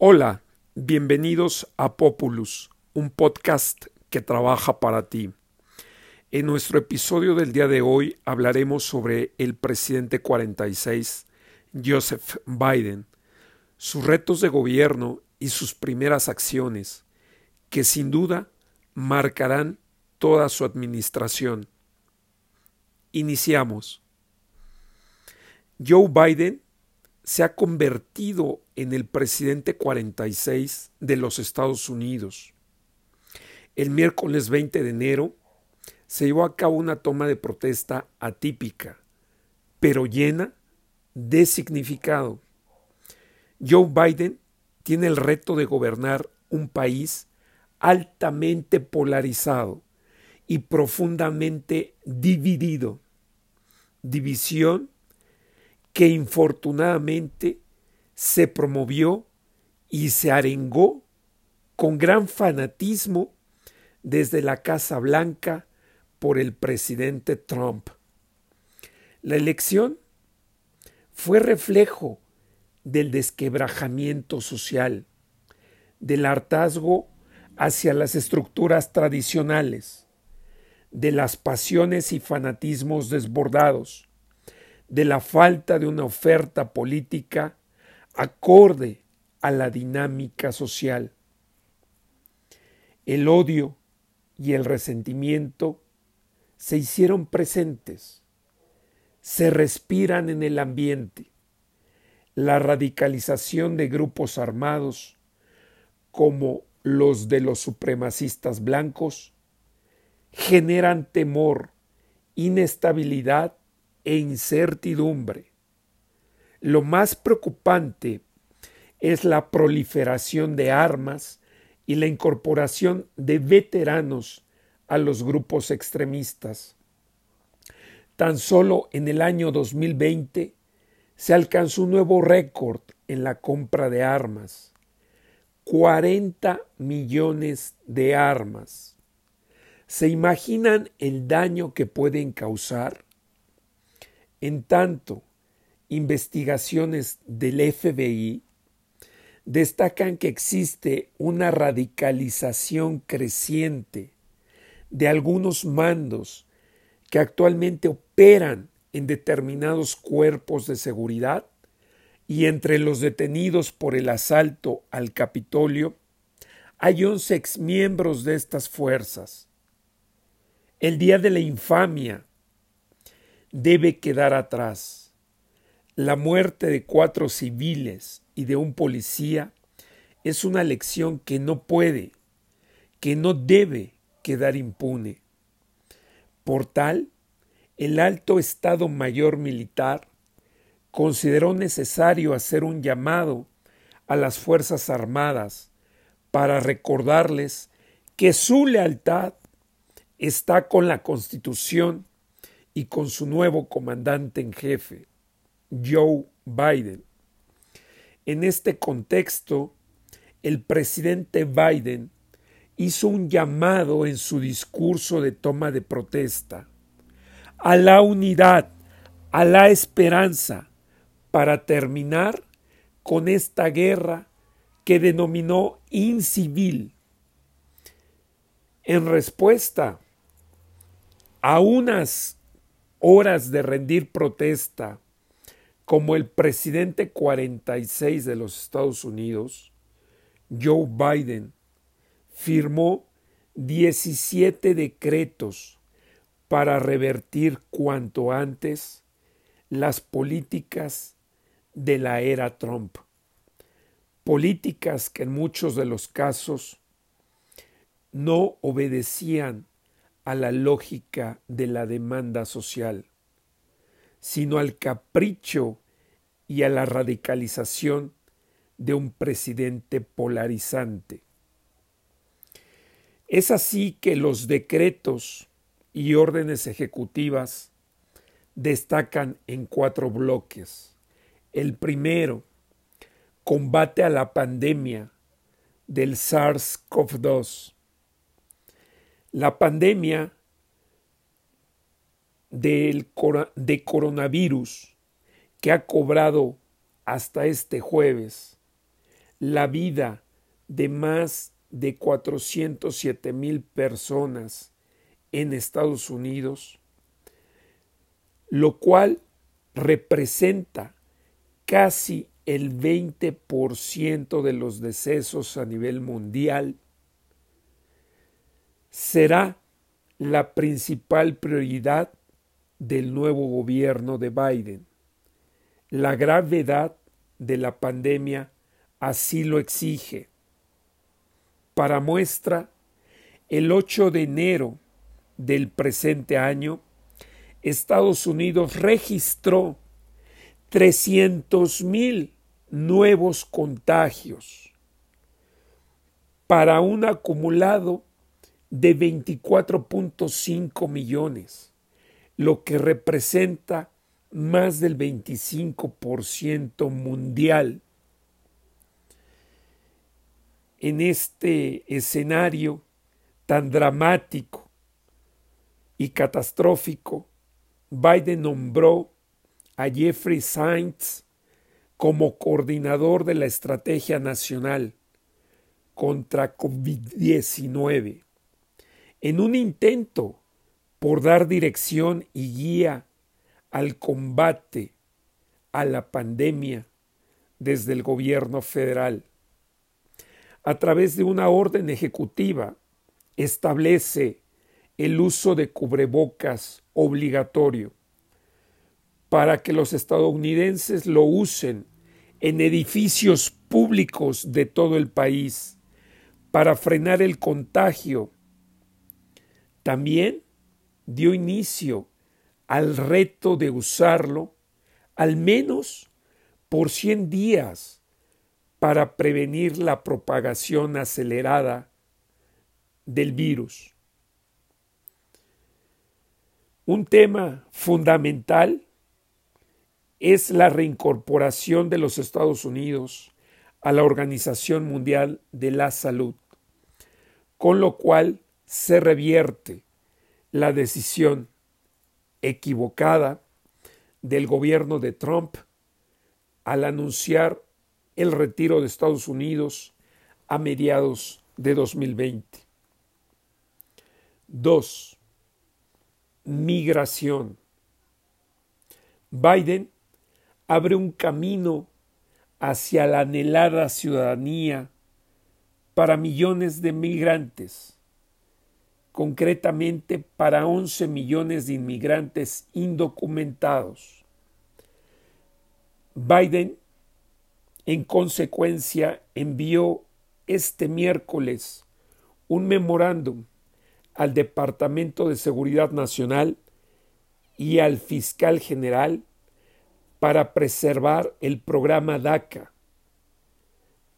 Hola, bienvenidos a Populus, un podcast que trabaja para ti. En nuestro episodio del día de hoy hablaremos sobre el presidente 46, Joseph Biden, sus retos de gobierno y sus primeras acciones, que sin duda marcarán toda su administración. Iniciamos. Joe Biden se ha convertido en el presidente 46 de los Estados Unidos. El miércoles 20 de enero se llevó a cabo una toma de protesta atípica, pero llena de significado. Joe Biden tiene el reto de gobernar un país altamente polarizado y profundamente dividido. División que infortunadamente se promovió y se arengó con gran fanatismo desde la Casa Blanca por el presidente Trump. La elección fue reflejo del desquebrajamiento social, del hartazgo hacia las estructuras tradicionales, de las pasiones y fanatismos desbordados, de la falta de una oferta política acorde a la dinámica social. El odio y el resentimiento se hicieron presentes, se respiran en el ambiente. La radicalización de grupos armados, como los de los supremacistas blancos, generan temor, inestabilidad e incertidumbre. Lo más preocupante es la proliferación de armas y la incorporación de veteranos a los grupos extremistas. Tan solo en el año 2020 se alcanzó un nuevo récord en la compra de armas. 40 millones de armas. ¿Se imaginan el daño que pueden causar? En tanto, investigaciones del FBI destacan que existe una radicalización creciente de algunos mandos que actualmente operan en determinados cuerpos de seguridad y entre los detenidos por el asalto al Capitolio hay once exmiembros de estas fuerzas. El día de la infamia debe quedar atrás. La muerte de cuatro civiles y de un policía es una lección que no puede, que no debe quedar impune. Por tal, el alto Estado Mayor Militar consideró necesario hacer un llamado a las Fuerzas Armadas para recordarles que su lealtad está con la Constitución y con su nuevo comandante en jefe, Joe Biden. En este contexto, el presidente Biden hizo un llamado en su discurso de toma de protesta a la unidad, a la esperanza, para terminar con esta guerra que denominó incivil. En respuesta a unas horas de rendir protesta como el presidente 46 de los Estados Unidos, Joe Biden, firmó 17 decretos para revertir cuanto antes las políticas de la era Trump. Políticas que en muchos de los casos no obedecían a la lógica de la demanda social, sino al capricho y a la radicalización de un presidente polarizante. Es así que los decretos y órdenes ejecutivas destacan en cuatro bloques. El primero, combate a la pandemia del SARS-CoV-2 la pandemia del, de coronavirus que ha cobrado hasta este jueves la vida de más de 407 mil personas en Estados Unidos, lo cual representa casi el 20% de los decesos a nivel mundial, será la principal prioridad del nuevo gobierno de Biden. La gravedad de la pandemia así lo exige. Para muestra, el 8 de enero del presente año, Estados Unidos registró 300 mil nuevos contagios para un acumulado de 24.5 millones, lo que representa más del 25% mundial. En este escenario tan dramático y catastrófico, Biden nombró a Jeffrey Sainz como coordinador de la Estrategia Nacional contra COVID-19 en un intento por dar dirección y guía al combate a la pandemia desde el gobierno federal. A través de una orden ejecutiva establece el uso de cubrebocas obligatorio para que los estadounidenses lo usen en edificios públicos de todo el país para frenar el contagio también dio inicio al reto de usarlo al menos por 100 días para prevenir la propagación acelerada del virus. Un tema fundamental es la reincorporación de los Estados Unidos a la Organización Mundial de la Salud, con lo cual se revierte la decisión equivocada del gobierno de Trump al anunciar el retiro de Estados Unidos a mediados de 2020. 2. Migración. Biden abre un camino hacia la anhelada ciudadanía para millones de migrantes, concretamente para 11 millones de inmigrantes indocumentados. Biden, en consecuencia, envió este miércoles un memorándum al Departamento de Seguridad Nacional y al fiscal general para preservar el programa DACA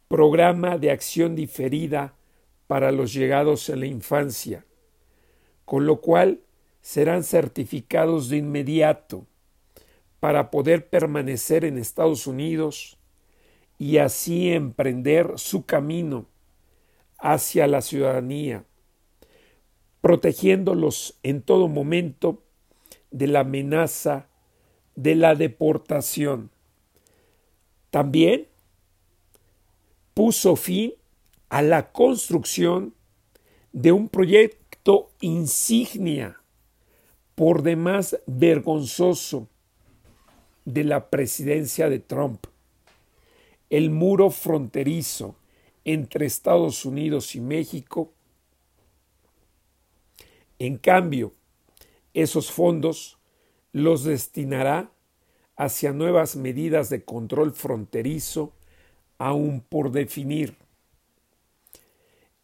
Programa de Acción Diferida para los Llegados en la Infancia, con lo cual serán certificados de inmediato para poder permanecer en Estados Unidos y así emprender su camino hacia la ciudadanía, protegiéndolos en todo momento de la amenaza de la deportación. También puso fin a la construcción de un proyecto insignia por demás vergonzoso de la presidencia de Trump, el muro fronterizo entre Estados Unidos y México. En cambio, esos fondos los destinará hacia nuevas medidas de control fronterizo aún por definir.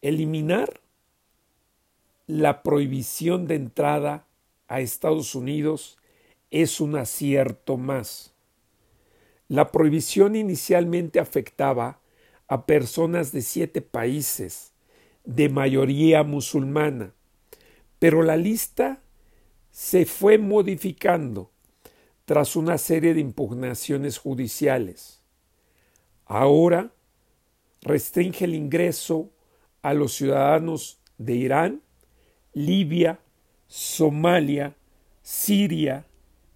Eliminar la prohibición de entrada a Estados Unidos es un acierto más. La prohibición inicialmente afectaba a personas de siete países, de mayoría musulmana, pero la lista se fue modificando tras una serie de impugnaciones judiciales. Ahora restringe el ingreso a los ciudadanos de Irán, Libia, Somalia, Siria,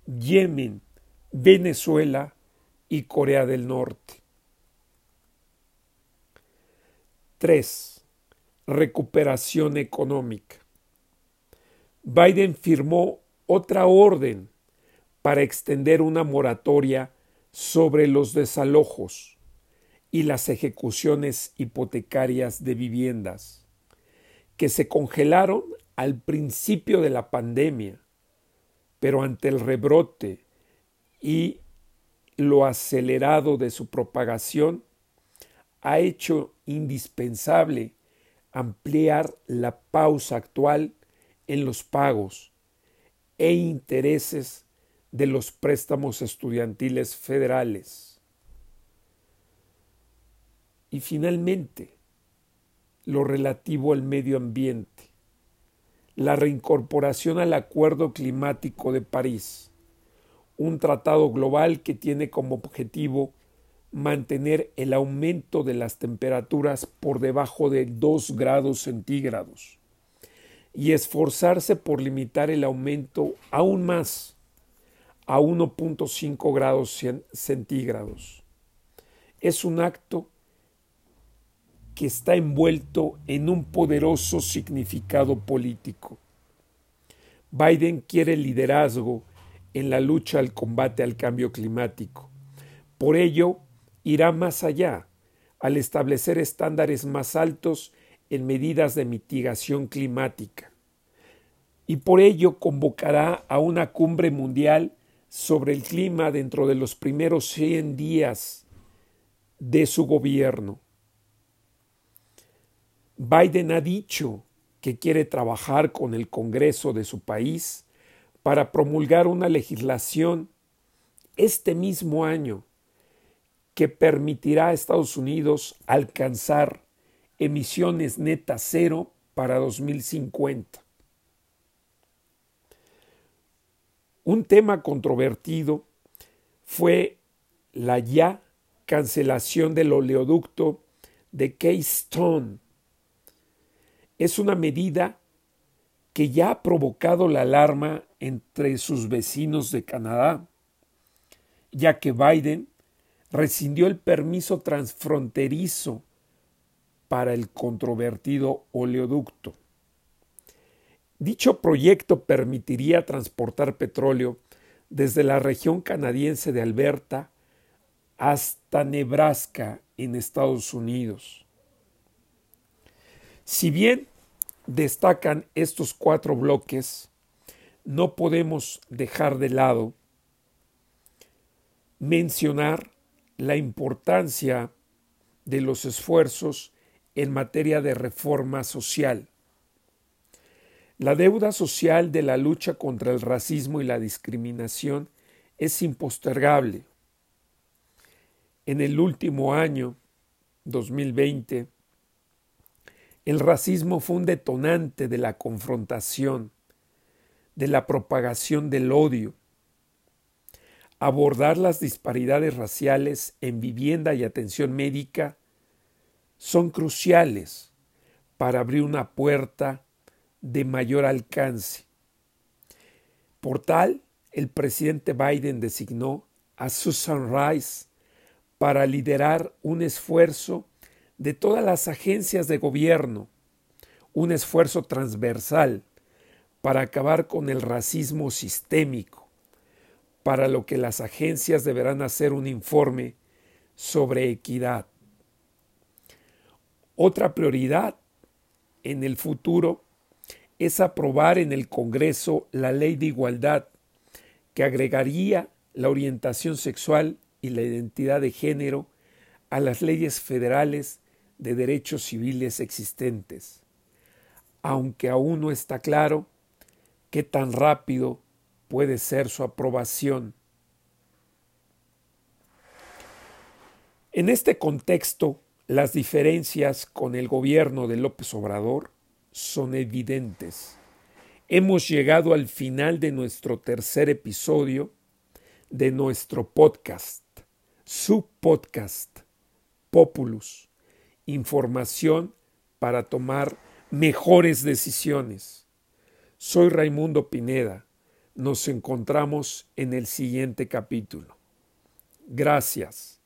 Yemen, Venezuela y Corea del Norte. 3. Recuperación económica. Biden firmó otra orden para extender una moratoria sobre los desalojos y las ejecuciones hipotecarias de viviendas, que se congelaron al principio de la pandemia, pero ante el rebrote y lo acelerado de su propagación, ha hecho indispensable ampliar la pausa actual en los pagos e intereses de los préstamos estudiantiles federales. Y finalmente, lo relativo al medio ambiente, la reincorporación al Acuerdo Climático de París, un tratado global que tiene como objetivo mantener el aumento de las temperaturas por debajo de 2 grados centígrados y esforzarse por limitar el aumento aún más a 1.5 grados centígrados. Es un acto que está envuelto en un poderoso significado político. Biden quiere liderazgo en la lucha al combate al cambio climático. Por ello, irá más allá al establecer estándares más altos en medidas de mitigación climática. Y por ello convocará a una cumbre mundial sobre el clima dentro de los primeros 100 días de su gobierno. Biden ha dicho que quiere trabajar con el Congreso de su país para promulgar una legislación este mismo año que permitirá a Estados Unidos alcanzar emisiones netas cero para 2050. Un tema controvertido fue la ya cancelación del oleoducto de Keystone. Es una medida que ya ha provocado la alarma entre sus vecinos de Canadá, ya que Biden rescindió el permiso transfronterizo para el controvertido oleoducto. Dicho proyecto permitiría transportar petróleo desde la región canadiense de Alberta hasta Nebraska en Estados Unidos. Si bien destacan estos cuatro bloques, no podemos dejar de lado mencionar la importancia de los esfuerzos en materia de reforma social. La deuda social de la lucha contra el racismo y la discriminación es impostergable. En el último año, 2020, el racismo fue un detonante de la confrontación, de la propagación del odio, abordar las disparidades raciales en vivienda y atención médica son cruciales para abrir una puerta de mayor alcance. Por tal, el presidente Biden designó a Susan Rice para liderar un esfuerzo de todas las agencias de gobierno, un esfuerzo transversal para acabar con el racismo sistémico para lo que las agencias deberán hacer un informe sobre equidad. Otra prioridad en el futuro es aprobar en el Congreso la ley de igualdad que agregaría la orientación sexual y la identidad de género a las leyes federales de derechos civiles existentes, aunque aún no está claro qué tan rápido puede ser su aprobación. En este contexto, las diferencias con el gobierno de López Obrador son evidentes. Hemos llegado al final de nuestro tercer episodio de nuestro podcast, su podcast, Populus, información para tomar mejores decisiones. Soy Raimundo Pineda nos encontramos en el siguiente capítulo. Gracias.